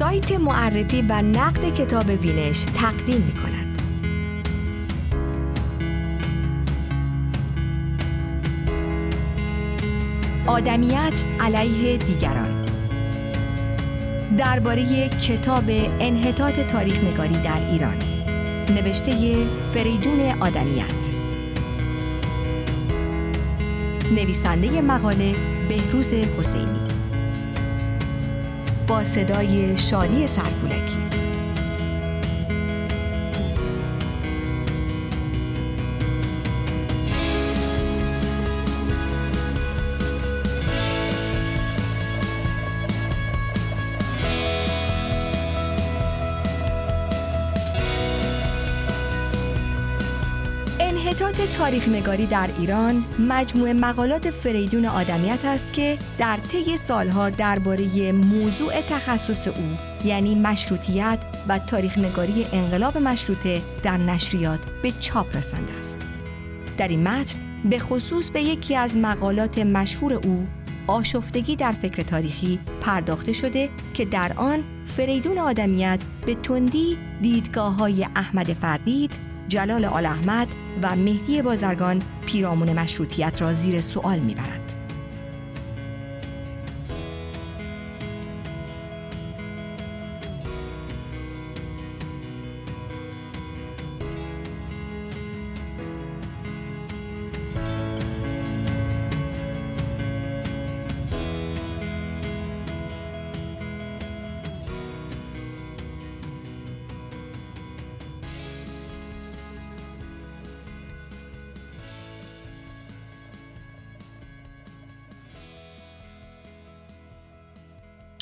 سایت معرفی و نقد کتاب وینش تقدیم می کند. آدمیت علیه دیگران. درباره کتاب انحطاط تاریخ نگاری در ایران. نوشته فریدون آدمیت. نویسنده مقاله بهروز حسینی. با صدای شادی سرپولکی. انحطاط تاریخ نگاری در ایران مجموع مقالات فریدون آدمیت است که در طی سالها درباره موضوع تخصص او یعنی مشروطیت و تاریخ نگاری انقلاب مشروطه در نشریات به چاپ رسانده است. در این متن به خصوص به یکی از مقالات مشهور او آشفتگی در فکر تاریخی پرداخته شده که در آن فریدون آدمیت به تندی دیدگاه های احمد فردید، جلال آل احمد و مهدی بازرگان پیرامون مشروطیت را زیر سوال می‌برد.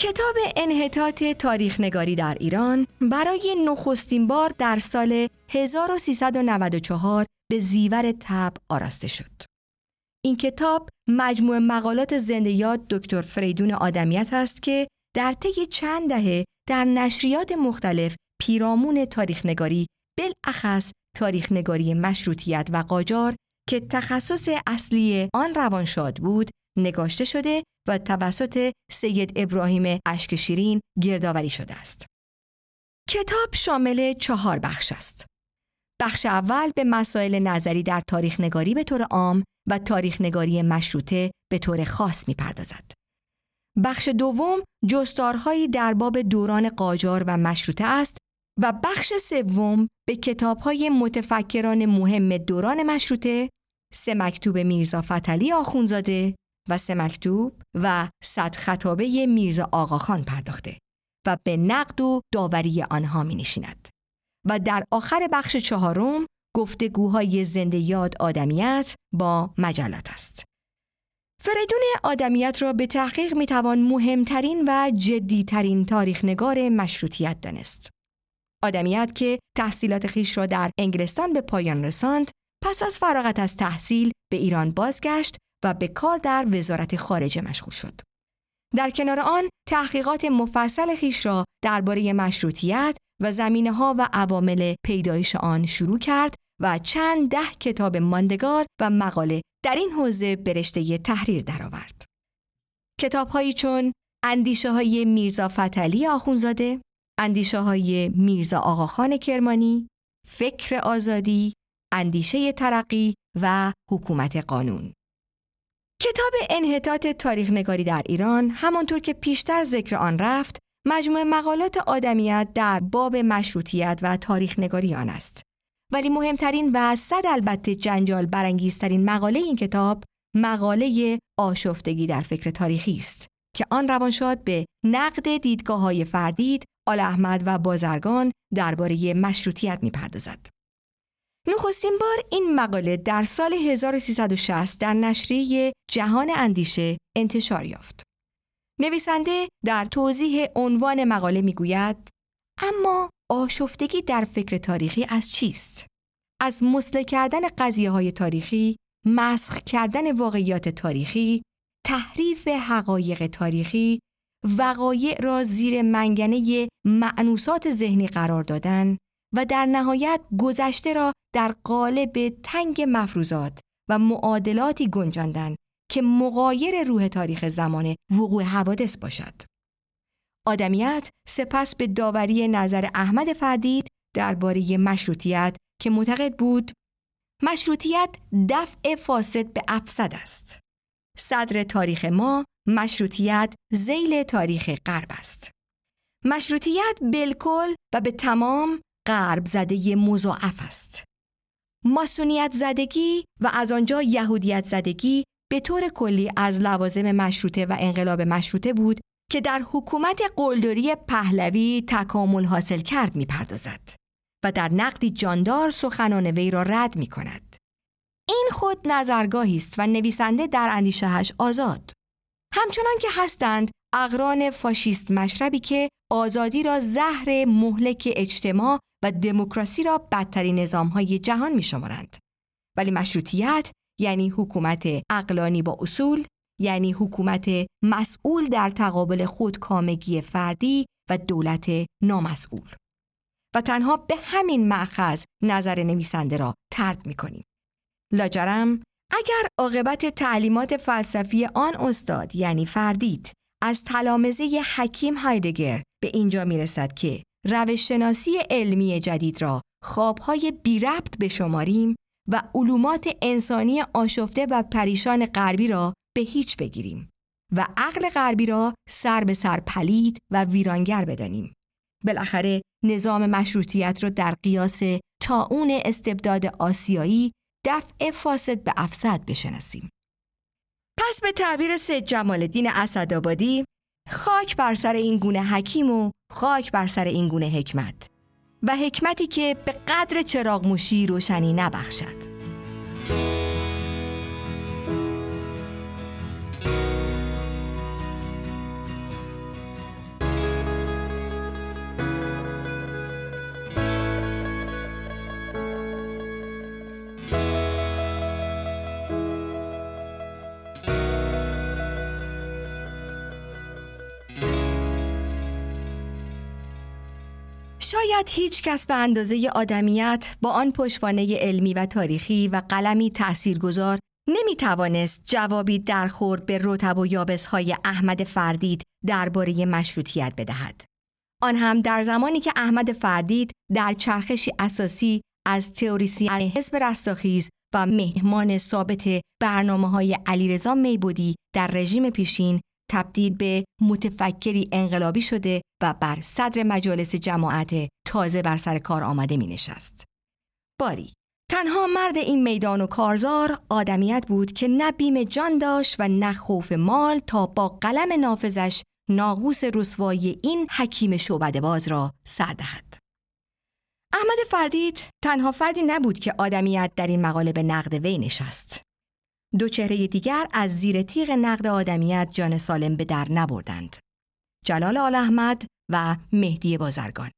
کتاب انحطاط تاریخ نگاری در ایران برای نخستین بار در سال 1394 به زیور تب آراسته شد. این کتاب مجموع مقالات زنده یاد دکتر فریدون آدمیت است که در طی چند دهه در نشریات مختلف پیرامون تاریخ نگاری بالاخص تاریخ نگاری مشروطیت و قاجار که تخصص اصلی آن روانشاد بود نگاشته شده و توسط سید ابراهیم اشکشیرین گردآوری شده است. کتاب شامل چهار بخش است. بخش اول به مسائل نظری در تاریخ نگاری به طور عام و تاریخ نگاری مشروطه به طور خاص می پردازد. بخش دوم جستارهایی در باب دوران قاجار و مشروطه است و بخش سوم به کتابهای متفکران مهم دوران مشروطه سه مکتوب میرزا فتلی آخونزاده و سه مکتوب و صد خطابه میرزا آقاخان پرداخته و به نقد و داوری آنها می نشیند. و در آخر بخش چهارم گفتگوهای زنده یاد آدمیت با مجلات است. فریدون آدمیت را به تحقیق می توان مهمترین و جدیترین تاریخ نگار مشروطیت دانست. آدمیت که تحصیلات خیش را در انگلستان به پایان رساند، پس از فراغت از تحصیل به ایران بازگشت و به کار در وزارت خارجه مشغول شد. در کنار آن تحقیقات مفصل خیش را درباره مشروطیت و زمینه ها و عوامل پیدایش آن شروع کرد و چند ده کتاب ماندگار و مقاله در این حوزه به رشته تحریر درآورد. کتابهایی چون اندیشه های میرزا فتلی آخونزاده، اندیشه های میرزا آقاخان کرمانی، فکر آزادی، اندیشه ترقی و حکومت قانون. کتاب انحطاط تاریخ نگاری در ایران همانطور که پیشتر ذکر آن رفت مجموع مقالات آدمیت در باب مشروطیت و تاریخ نگاری آن است. ولی مهمترین و صد البته جنجال برانگیزترین مقاله این کتاب مقاله آشفتگی در فکر تاریخی است که آن روانشاد به نقد دیدگاه های فردید، آل احمد و بازرگان درباره مشروطیت می‌پردازد. نخستین بار این مقاله در سال 1360 در نشریه جهان اندیشه انتشار یافت. نویسنده در توضیح عنوان مقاله می‌گوید اما آشفتگی در فکر تاریخی از چیست؟ از مسله کردن قضیه های تاریخی، مسخ کردن واقعیات تاریخی، تحریف حقایق تاریخی، وقایع را زیر منگنه معنوسات ذهنی قرار دادن و در نهایت گذشته را در قالب تنگ مفروضات و معادلاتی گنجاندن که مقایر روح تاریخ زمان وقوع حوادث باشد. آدمیت سپس به داوری نظر احمد فردید درباره مشروطیت که معتقد بود مشروطیت دفع فاسد به افسد است. صدر تاریخ ما مشروطیت زیل تاریخ غرب است. مشروطیت بالکل و به تمام غرب زده مضاعف است. ماسونیت زدگی و از آنجا یهودیت زدگی به طور کلی از لوازم مشروطه و انقلاب مشروطه بود که در حکومت قلدری پهلوی تکامل حاصل کرد می‌پردازد و در نقدی جاندار سخنان وی را رد می کند. این خود نظرگاهی است و نویسنده در اندیشهش آزاد. همچنان که هستند اقران فاشیست مشربی که آزادی را زهر مهلک اجتماع و دموکراسی را بدترین نظامهای جهان می شمارند. ولی مشروطیت یعنی حکومت اقلانی با اصول یعنی حکومت مسئول در تقابل خودکامگی فردی و دولت نامسئول و تنها به همین معخذ نظر نویسنده را ترد می کنیم. لاجرم اگر عاقبت تعلیمات فلسفی آن استاد یعنی فردید از تلامزه حکیم هایدگر به اینجا می رسد که روششناسی علمی جدید را خوابهای بی ربط بشماریم و علومات انسانی آشفته و پریشان غربی را به هیچ بگیریم و عقل غربی را سر به سر پلید و ویرانگر بدانیم. بالاخره نظام مشروطیت را در قیاس اون استبداد آسیایی دفع فاسد به افسد بشناسیم. پس به تعبیر سید جمال الدین اسدآبادی خاک بر سر این گونه حکیم و خاک بر سر این گونه حکمت و حکمتی که به قدر چراغ موشی روشنی نبخشد. شاید هیچ کس به اندازه آدمیت با آن پشوانه علمی و تاریخی و قلمی تأثیرگذار نمی توانست جوابی درخور به رتب و های احمد فردید درباره مشروطیت بدهد. آن هم در زمانی که احمد فردید در چرخشی اساسی از تئوریسین حزب رستاخیز و مهمان ثابت برنامه های علیرضا میبودی در رژیم پیشین تبدیل به متفکری انقلابی شده و بر صدر مجالس جماعت تازه بر سر کار آمده می نشست. باری تنها مرد این میدان و کارزار آدمیت بود که نه بیم جان داشت و نه خوف مال تا با قلم نافذش ناقوس رسوایی این حکیم شعبده باز را سر دهد. احمد فردید تنها فردی نبود که آدمیت در این مقاله به نقد وی نشست. دو چهره دیگر از زیر تیغ نقد آدمیت جان سالم به در نبردند. جلال آل احمد و مهدی بازرگان.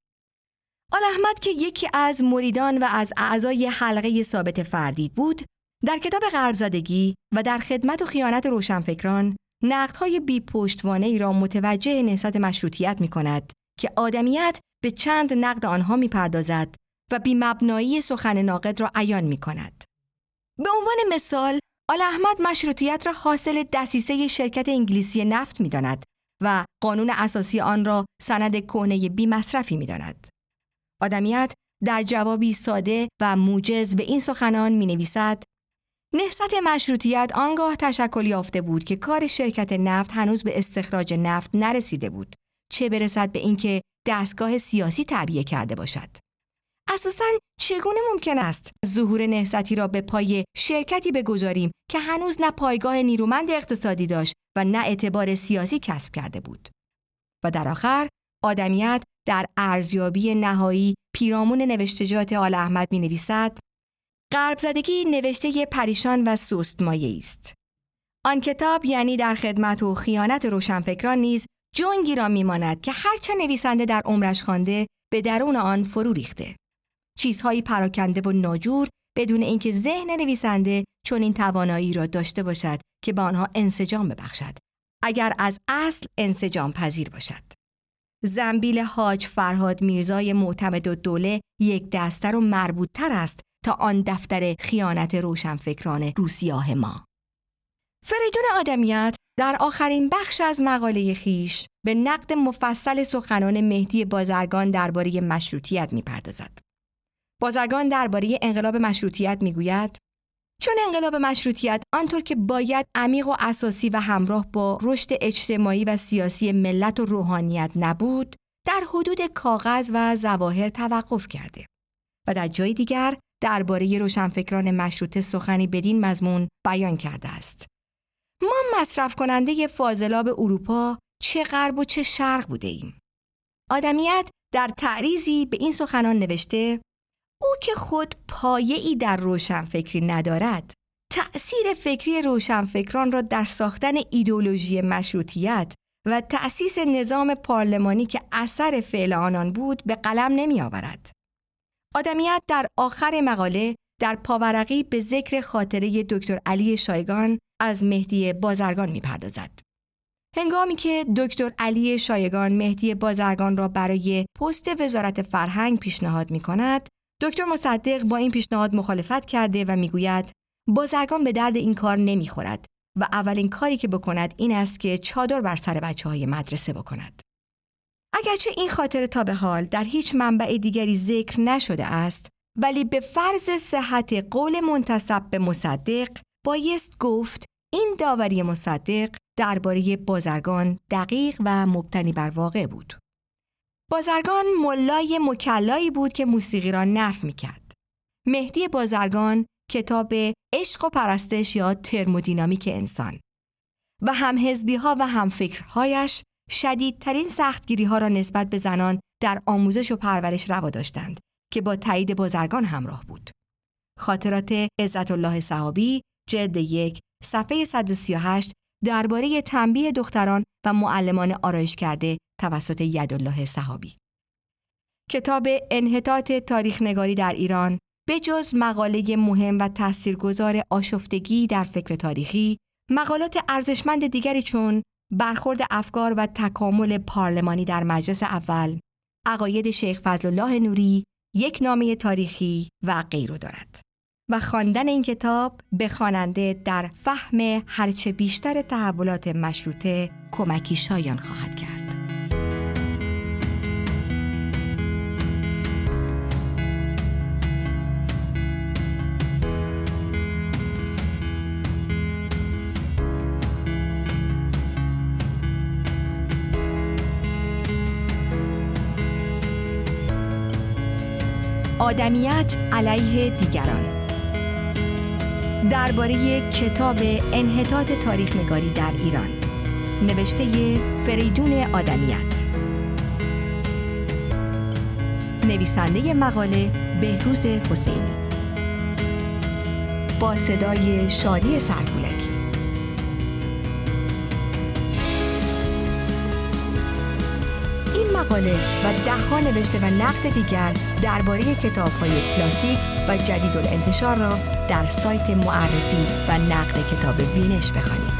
آل احمد که یکی از مریدان و از اعضای حلقه ثابت فردید بود، در کتاب غربزادگی و در خدمت و خیانت روشنفکران نقدهای بی پشتوانه ای را متوجه نهضت مشروطیت می کند که آدمیت به چند نقد آنها می پردازد و بی مبنایی سخن ناقد را عیان می کند. به عنوان مثال آل احمد مشروطیت را حاصل دسیسه شرکت انگلیسی نفت می داند و قانون اساسی آن را سند کهنه بی مصرفی می داند. آدمیت در جوابی ساده و موجز به این سخنان می نویسد نهست مشروطیت آنگاه تشکل یافته بود که کار شرکت نفت هنوز به استخراج نفت نرسیده بود چه برسد به اینکه دستگاه سیاسی تعبیه کرده باشد اساسا چگونه ممکن است ظهور نهضتی را به پای شرکتی بگذاریم که هنوز نه پایگاه نیرومند اقتصادی داشت و نه اعتبار سیاسی کسب کرده بود و در آخر آدمیت در ارزیابی نهایی پیرامون نوشتجات آل احمد می نویسد غرب زدگی نوشته پریشان و سست مایه است. آن کتاب یعنی در خدمت و خیانت روشنفکران نیز جنگی را میماند که هرچه نویسنده در عمرش خوانده به درون آن فرو ریخته. چیزهایی پراکنده و ناجور بدون اینکه ذهن نویسنده چون این توانایی را داشته باشد که به آنها انسجام ببخشد اگر از اصل انسجام پذیر باشد زنبیل حاج فرهاد میرزای معتمد و دوله یک دستر و مربوطتر است تا آن دفتر خیانت روشنفکران روسیاه ما فریدون آدمیت در آخرین بخش از مقاله خیش به نقد مفصل سخنان مهدی بازرگان درباره مشروطیت می‌پردازد. بازرگان درباره انقلاب مشروطیت می‌گوید چون انقلاب مشروطیت آنطور که باید عمیق و اساسی و همراه با رشد اجتماعی و سیاسی ملت و روحانیت نبود در حدود کاغذ و زواهر توقف کرده و در جای دیگر درباره روشنفکران مشروطه سخنی بدین مضمون بیان کرده است. ما مصرف کننده فاضلاب اروپا چه غرب و چه شرق بوده ایم؟ آدمیت در تعریزی به این سخنان نوشته او که خود پایه ای در روشنفکری ندارد تأثیر فکری روشنفکران را در ساختن ایدولوژی مشروطیت و تأسیس نظام پارلمانی که اثر فعل آنان بود به قلم نمی آورد. آدمیت در آخر مقاله در پاورقی به ذکر خاطره دکتر علی شایگان از مهدی بازرگان می پردازد. هنگامی که دکتر علی شایگان مهدی بازرگان را برای پست وزارت فرهنگ پیشنهاد می کند، دکتر مصدق با این پیشنهاد مخالفت کرده و می‌گوید بازرگان به درد این کار نمی‌خورد و اولین کاری که بکند این است که چادر بر سر بچه های مدرسه بکند. اگرچه این خاطر تا به حال در هیچ منبع دیگری ذکر نشده است ولی به فرض صحت قول منتصب به مصدق بایست گفت این داوری مصدق درباره بازرگان دقیق و مبتنی بر واقع بود. بازرگان ملای مکلایی بود که موسیقی را نف می کرد. مهدی بازرگان کتاب عشق و پرستش یا ترمودینامیک انسان و هم حزبی ها و هم فکرهایش شدیدترین سختگیری ها را نسبت به زنان در آموزش و پرورش روا داشتند که با تایید بازرگان همراه بود. خاطرات عزت الله صحابی جلد یک صفحه 138 درباره تنبیه دختران و معلمان آرایش کرده توسط یدالله صحابی. کتاب انحطاط تاریخ نگاری در ایران به جز مقاله مهم و تاثیرگذار آشفتگی در فکر تاریخی، مقالات ارزشمند دیگری چون برخورد افکار و تکامل پارلمانی در مجلس اول، عقاید شیخ فضلالله نوری، یک نامه تاریخی و غیره دارد. و خواندن این کتاب به خواننده در فهم هرچه بیشتر تحولات مشروطه کمکی شایان خواهد کرد. آدمیت علیه دیگران. درباره کتاب انحطاط تاریخ نگاری در ایران. نوشته فریدون آدمیت. نویسنده مقاله بهروز حسینی. با صدای شادی سرکولکی مقاله و دهها نوشته و نقد دیگر درباره کتاب های کلاسیک و جدید الانتشار را در سایت معرفی و نقد کتاب وینش بخوانید.